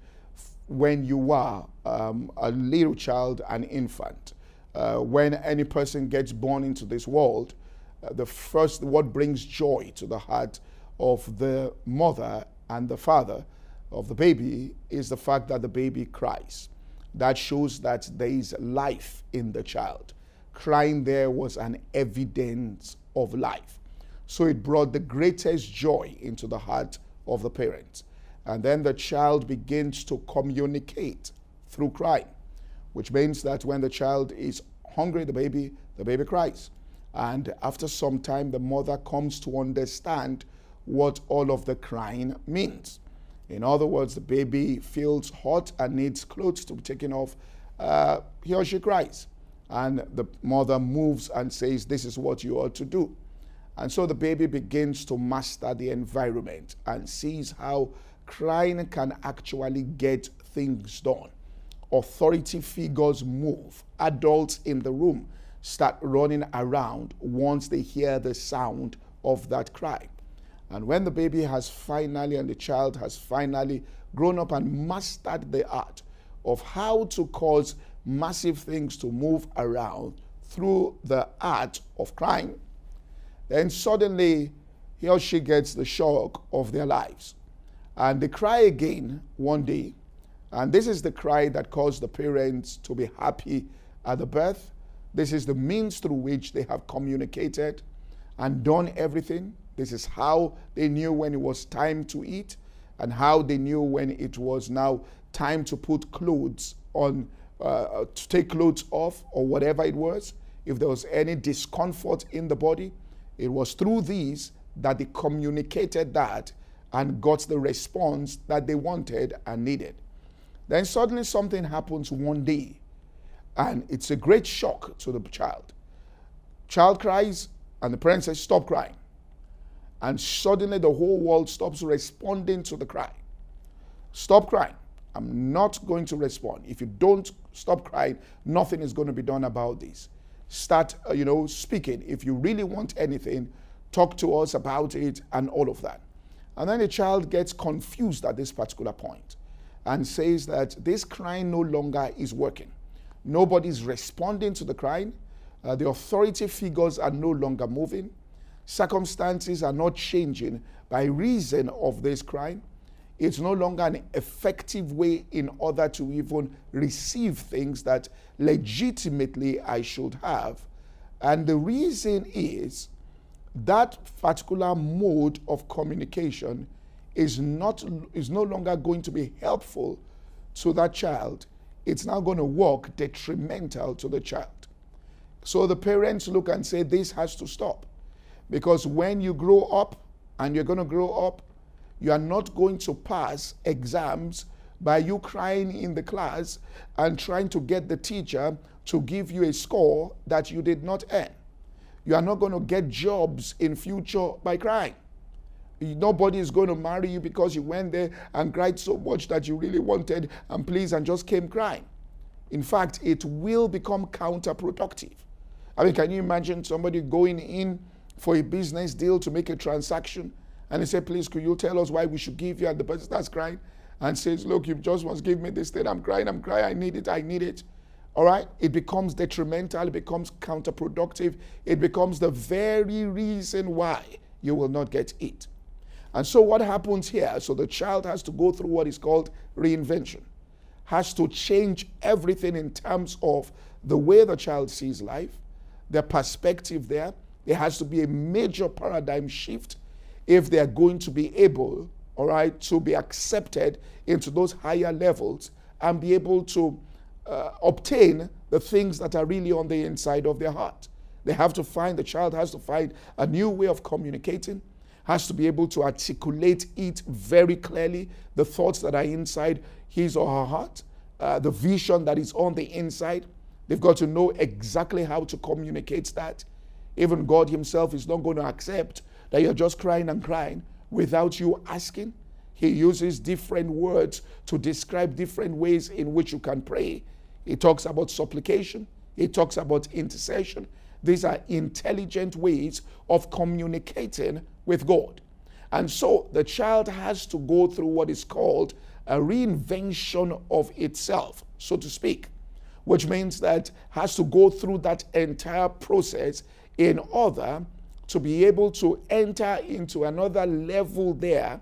when you were um, a little child, an infant. Uh, when any person gets born into this world, Uh, the first, what brings joy to the heart of the mother and the father of the baby is the fact that the baby cries. That shows that there is life in the child. Crying there was an evidence of life. So it brought the greatest joy into the heart of the parents. And then the child begins to communicate through crying, which means that when the child is hungry, the baby, the baby cries. And after some time, the mother comes to understand what all of the crying means. In other words, the baby feels hot and needs clothes to be taken off. Uh, he or she cries. And the mother moves and says, This is what you ought to do. And so the baby begins to master the environment and sees how crying can actually get things done. Authority figures move. Adults in the room start running around once they hear the sound of that cry. And when the baby has finally and the child has finally grown up and mastered the art of how to cause massive things to move around through the art of crying, then suddenly he or she gets the shock of their lives. And they cry again one day. And this is the cry that caused the parents to be happy at the birth. This is the means through which they have communicated and done everything. This is how they knew when it was time to eat and how they knew when it was now time to put clothes on, uh, to take clothes off or whatever it was. If there was any discomfort in the body, it was through these that they communicated that and got the response that they wanted and needed. Then suddenly something happens one day, and it's a great shock to the child. Child cries, and the parent says, Stop crying. And suddenly the whole world stops responding to the cry. Stop crying. I'm not going to respond. If you don't stop crying, nothing is going to be done about this start, uh, you know, speaking. If you really want anything, talk to us about it and all of that. And then the child gets confused at this particular point and says that this crying no longer is working. Nobody's responding to the crying. Uh, the authority figures are no longer moving. Circumstances are not changing by reason of this crying. It's no longer an effective way in order to even receive things that legitimately I should have. And the reason is that particular mode of communication is not is no longer going to be helpful to that child. It's now going to work detrimental to the child. So the parents look and say this has to stop. Because when you grow up and you're going to grow up, you are not going to pass exams by you crying in the class and trying to get the teacher to give you a score that you did not earn. You are not going to get jobs in future by crying. Nobody is going to marry you because you went there and cried so much that you really wanted and please and just came crying. In fact, it will become counterproductive. I mean, can you imagine somebody going in for a business deal to make a transaction and they said, Please, could you tell us why we should give you? And the person starts crying and says, Look, you just to give me this thing. I'm crying, I'm crying, I need it, I need it. All right? It becomes detrimental, it becomes counterproductive, it becomes the very reason why you will not get it. And so, what happens here? So, the child has to go through what is called reinvention, has to change everything in terms of the way the child sees life, their perspective there. There has to be a major paradigm shift if they are going to be able all right, to be accepted into those higher levels and be able to uh, obtain the things that are really on the inside of their heart. They have to find, the child has to find a new way of communicating, has to be able to articulate it very clearly, the thoughts that are inside his or her heart, uh, the vision that is on the inside. They've got to know exactly how to communicate that. Even God Himself is not going to accept that you're just crying and crying without you asking. He uses different words to describe different ways in which you can pray. He talks about supplication, he talks about intercession. These are intelligent ways of communicating with God. And so the child has to go through what is called a reinvention of itself, so to speak, which means that has to go through that entire process in order to be able to enter into another level there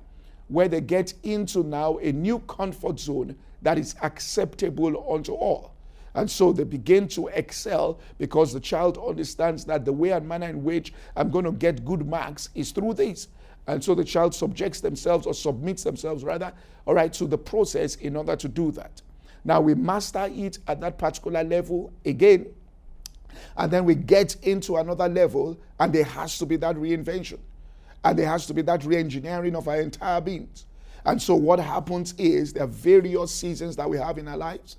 where they get into now a new comfort zone that is acceptable unto all. And so they begin to excel because the child understands that the way and manner in which I'm going to get good marks is through this. And so the child subjects themselves or submits themselves rather, all right, to the process in order to do that. Now we master it at that particular level again and then we get into another level, and there has to be that reinvention. And there has to be that re engineering of our entire beings. And so, what happens is there are various seasons that we have in our lives.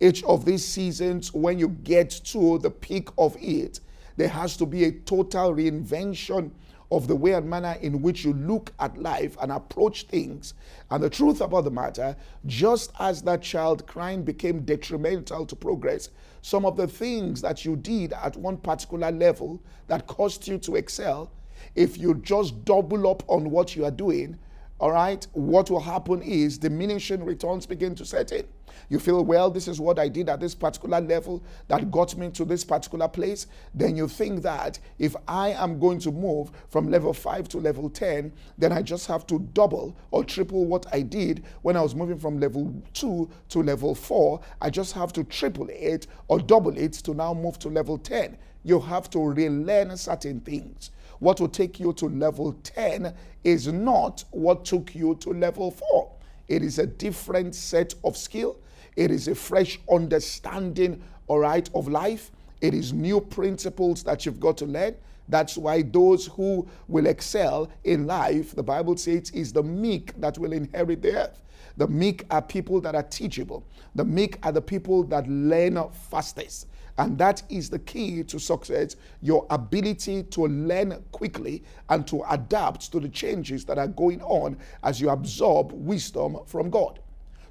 Each of these seasons, when you get to the peak of it, there has to be a total reinvention of the way and manner in which you look at life and approach things. And the truth about the matter, just as that child crying became detrimental to progress, some of the things that you did at one particular level that caused you to excel, if you just double up on what you are doing, all right, what will happen is diminishing returns begin to set in. You feel, well, this is what I did at this particular level that got me to this particular place. Then you think that if I am going to move from level 5 to level 10, then I just have to double or triple what I did when I was moving from level 2 to level 4. I just have to triple it or double it to now move to level 10. You have to relearn certain things. What will take you to level 10 is not what took you to level 4. It is a different set of skill. It is a fresh understanding, all right, of life. It is new principles that you've got to learn. That's why those who will excel in life, the Bible says, is the meek that will inherit the earth. The meek are people that are teachable. The meek are the people that learn fastest. And that is the key to success your ability to learn quickly and to adapt to the changes that are going on as you absorb wisdom from God.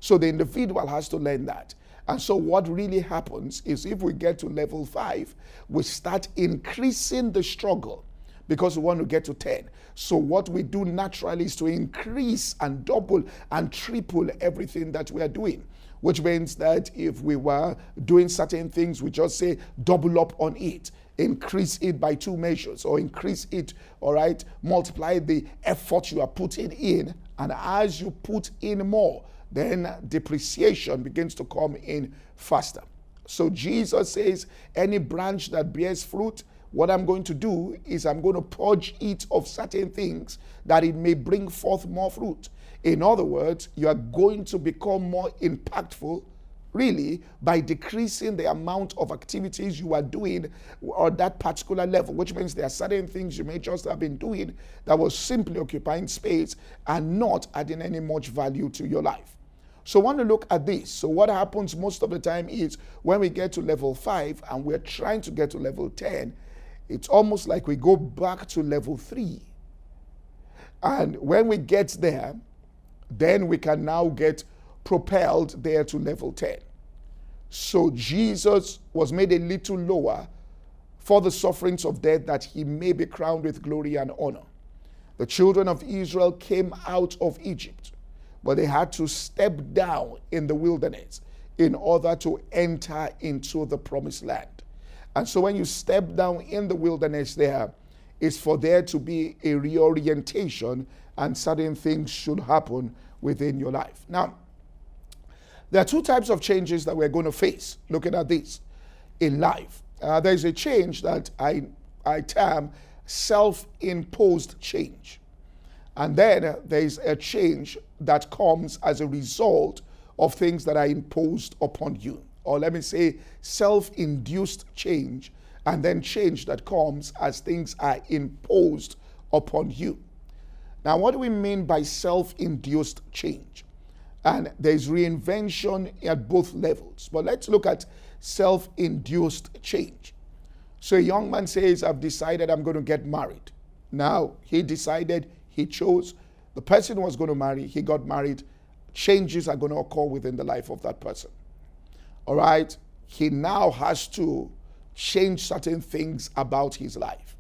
So the individual has to learn that. And so, what really happens is if we get to level five, we start increasing the struggle because we want to get to 10. So, what we do naturally is to increase and double and triple everything that we are doing which means that if we were doing certain things, we just say double up on it, increase it by two measures, or increase it, all right, multiply the effort you are putting in. And as you put in more, then depreciation begins to come in faster. So Jesus says, any branch that bears fruit, what I'm going to do is I'm going to purge it of certain things that it may bring forth more fruit. In other words, you are going to become more impactful really by decreasing the amount of activities you are doing or that particular level, which means there are certain things you may just have been doing that was simply occupying space and not adding any much value to your life. So, I want to look at this. So, what happens most of the time is when we get to level five and we're trying to get to level 10, it's almost like we go back to level three. And when we get there, then we can now get propelled there to level 10. So Jesus was made a little lower for the sufferings of death that he may be crowned with glory and honor. The children of Israel came out of Egypt, but they had to step down in the wilderness in order to enter into the promised land. And so when you step down in the wilderness there, it's for there to be a reorientation and certain things should happen within your life. Now, there are two types of changes that we're going to face looking at this in life. Uh, there's a change that I, I term self imposed change. And then uh, there's a change that comes as a result of things that are imposed upon you or let me say, self induced change, and then change that comes as things are imposed upon you. Now, what do we mean by self induced change? And there's reinvention at both levels. But let's look at self induced change. So a young man says, I've decided I'm going to get married. Now, he decided, he chose, the person was going to marry, he got married. Changes are going to occur within the life of that person all right, he now has to change certain things about his life.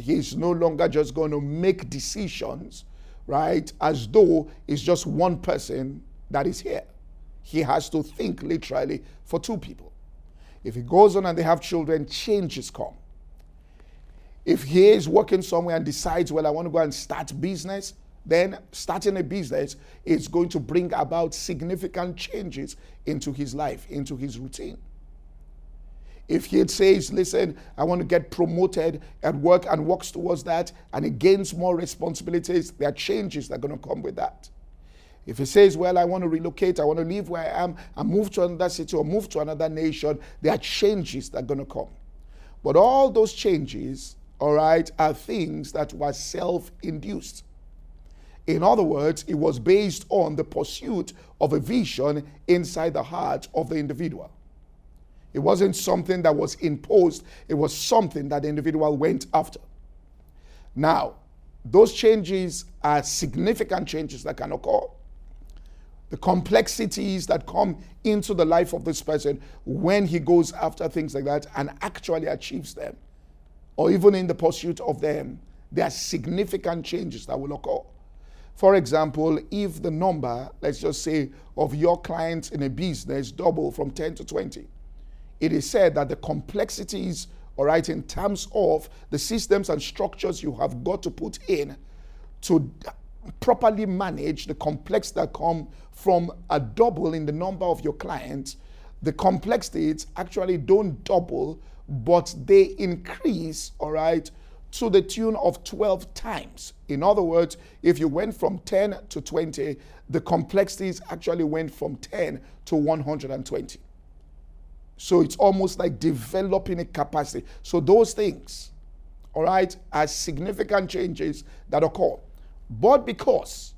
He's no longer just going to make decisions, right, as though it's just one person that is here. He has to think literally for two people. If he goes on and they have children, changes come. If he is working somewhere and decides, well, I want to go and start business, then starting a business is going to bring about significant changes into his life, into his routine. If he says, listen, I want to get promoted at work and works towards that, and he gains more responsibilities, there are changes that are going to come with that. If he says, well, I want to relocate, I want to leave where I am and move to another city or move to another nation, there are changes that are going to come. But all those changes, all right, are things that were self induced. In other words, it was based on the pursuit of a vision inside the heart of the individual. It wasn't something that was imposed, it was something that the individual went after. Now, those changes are significant changes that can occur. The complexities that come into the life of this person when he goes after things like that and actually achieves them, or even in the pursuit of them, there are significant changes that will occur. For example, if the number, let's just say, of your clients in a business double from 10 to 20, it is said that the complexities, all right, in terms of the systems and structures you have got to put in to properly manage the complex that come from a double in the number of your clients, the complexities actually don't double, but they increase, all right, to the tune of 12 times. In other words, if you went from 10 to 20, the complexities actually went from 10 to 120. So it's almost like developing a capacity. So those things, all right, are significant changes that occur. But because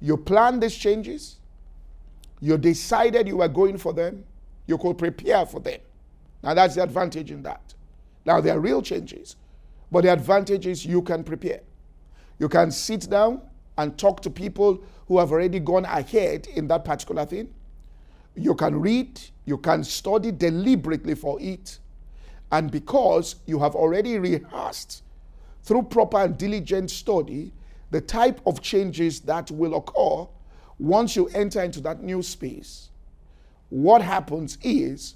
you plan these changes, you decided you were going for them, you could prepare for them. Now that's the advantage in that. Now there are real changes, but the advantage is you can prepare. You can sit down and talk to people who have already gone ahead in that particular thing. You can read, you can study deliberately for it. And because you have already rehearsed through proper and diligent study the type of changes that will occur once you enter into that new space, what happens is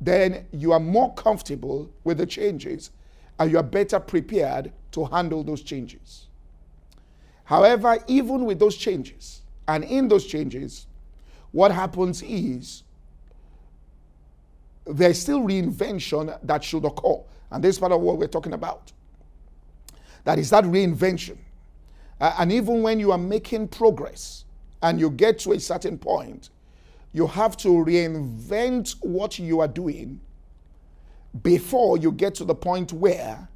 then you are more comfortable with the changes and you are better prepared to handle those changes. However, even with those changes, and in those changes, what happens is there's still reinvention that should occur. And this is part of what we're talking about. That is that reinvention. Uh, and even when you are making progress and you get to a certain point, you have to reinvent what you are doing before you get to the point where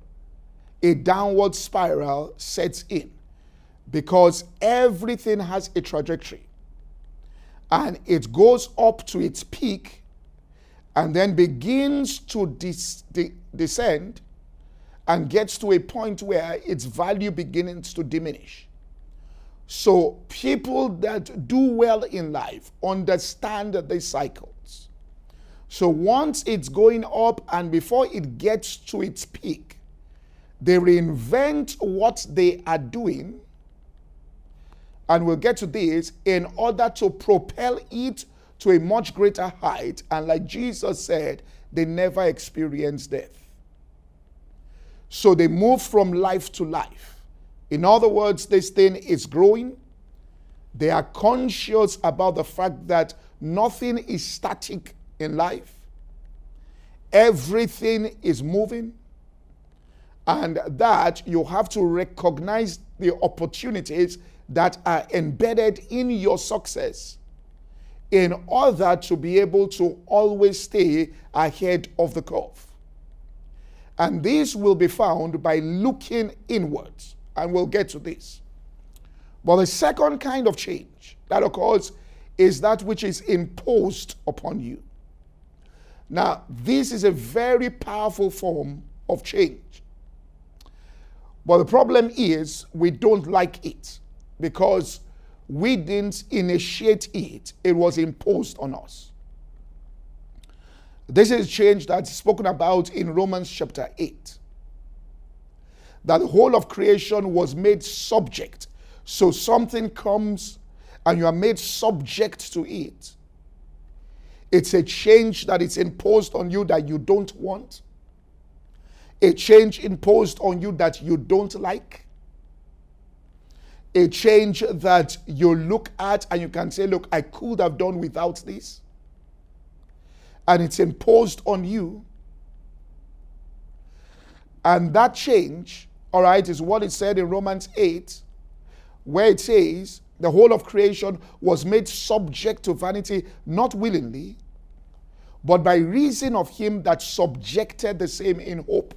a downward spiral sets in. Because everything has a trajectory and it goes up to its peak and then begins to dis- de- descend and gets to a point where its value begins to diminish. So, people that do well in life understand these cycles. So, once it's going up and before it gets to its peak, they reinvent what they are doing and we'll get to this in order to propel it to a much greater height. And like Jesus said, they never experience death. So they move from life to life. In other words, this thing is growing. They are conscious about the fact that nothing is static in life, everything is moving. And that you have to recognize the opportunities that are embedded in your success in order to be able to always stay ahead of the curve. And this will be found by looking inwards. And we'll get to this. But the second kind of change that occurs is that which is imposed upon you. Now, this is a very powerful form of change. But the problem is we don't like it because we didn't initiate it, it was imposed on us. This is change that's spoken about in Romans chapter 8. That the whole of creation was made subject. So something comes and you are made subject to it. It's a change that is imposed on you that you don't want, a change imposed on you that you don't like a change that you look at and you can say, Look, I could have done without this. And it's imposed on you. And that change, all right, is what it said in Romans 8, where it says, The whole of creation was made subject to vanity, not willingly, but by reason of him that subjected the same in hope.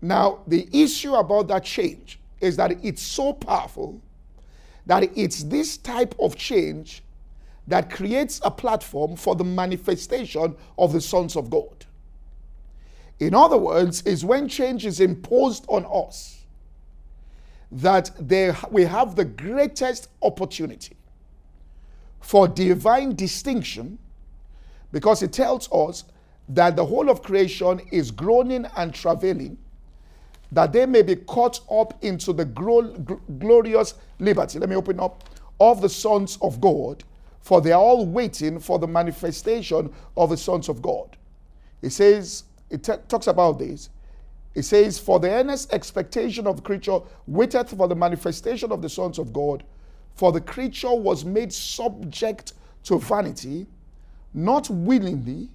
Now, the issue about that change is that it's so powerful that it's this type of change that creates a platform for the manifestation of the sons of God. In other words, is when change is imposed on us that they, we have the greatest opportunity for divine distinction because it tells us that the whole of creation is groaning and travailing that they may be caught up into the glorious liberty. Let me open up of the sons of God, for they are all waiting for the manifestation of the sons of God. It says, it t- talks about this. It says, For the earnest expectation of the creature waiteth for the manifestation of the sons of God. For the creature was made subject to vanity, not willingly,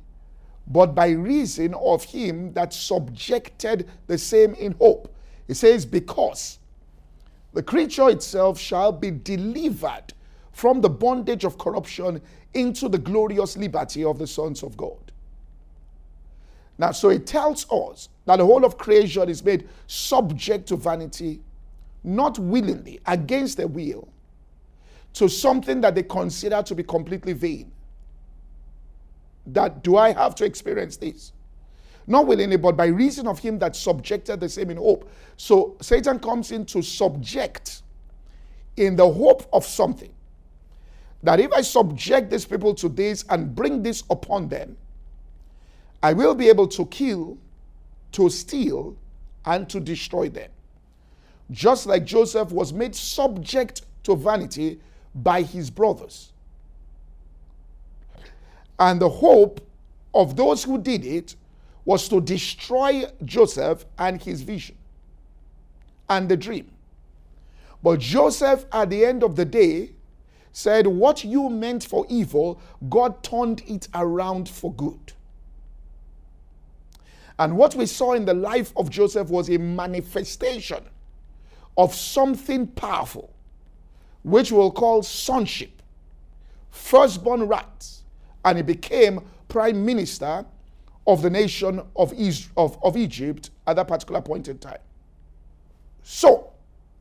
but by reason of him that subjected the same in hope. It says, Because the creature itself shall be delivered from the bondage of corruption into the glorious liberty of the sons of God. Now, so it tells us that the whole of creation is made subject to vanity, not willingly, against their will, to something that they consider to be completely vain that do I have to experience this? Not willingly, but by reason of him that subjected the same in hope. So Satan comes in to subject in the hope of something. That if I subject these people to this and bring this upon them, I will be able to kill, to steal, and to destroy them. Just like Joseph was made subject to vanity by his brothers. And the hope of those who did it was to destroy Joseph and his vision and the dream. But Joseph, at the end of the day, said, What you meant for evil, God turned it around for good. And what we saw in the life of Joseph was a manifestation of something powerful, which we'll call sonship, firstborn rights and he became prime minister of the nation of, of, of Egypt at that particular point in time. So,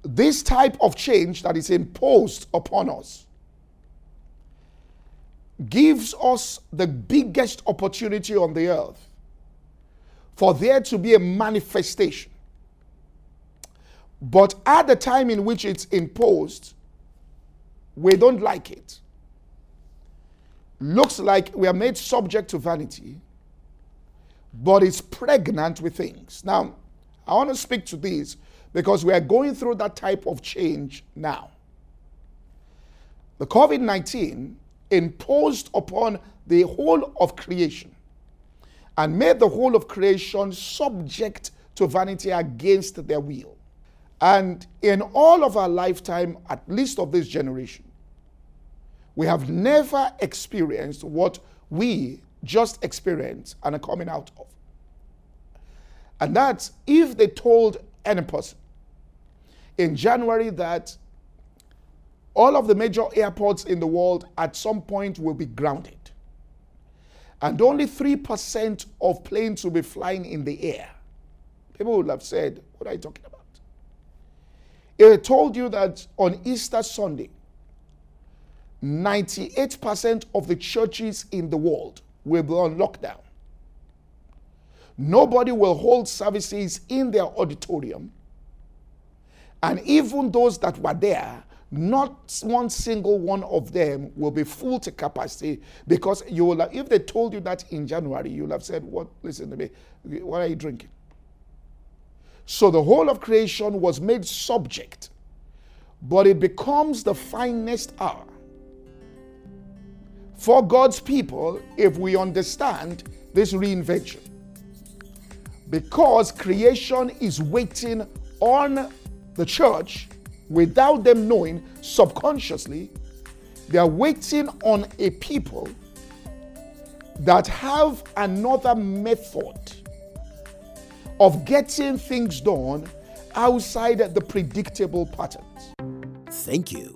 this type of change that is imposed upon us gives us the biggest opportunity on the earth for there to be a manifestation. But at the time in which it's imposed, we don't like it looks like we are made subject to vanity, but it's pregnant with things. Now, I want to speak to this because we are going through that type of change now. The COVID 19 imposed upon the whole of creation and made the whole of creation subject to vanity against their will. And in all of our lifetime, at least of this generation, we have never experienced what we just experienced and are coming out of. And that's if they told any person in January that all of the major airports in the world at some point will be grounded. And only 3% of planes will be flying in the air. People would have said, What are you talking about? If I told you that on Easter Sunday, 98% of the churches in the world will be on lockdown. Nobody will hold services in their auditorium. And even those that were there, not one single one of them will be full to capacity because you will have, if they told you that in January, you'll have said, What listen to me, what are you drinking? So the whole of creation was made subject, but it becomes the finest hour for God's people if we understand this reinvention. Because creation is waiting on the church without them knowing subconsciously, they are waiting on a people that have another method of getting things done outside the predictable patterns. Thank you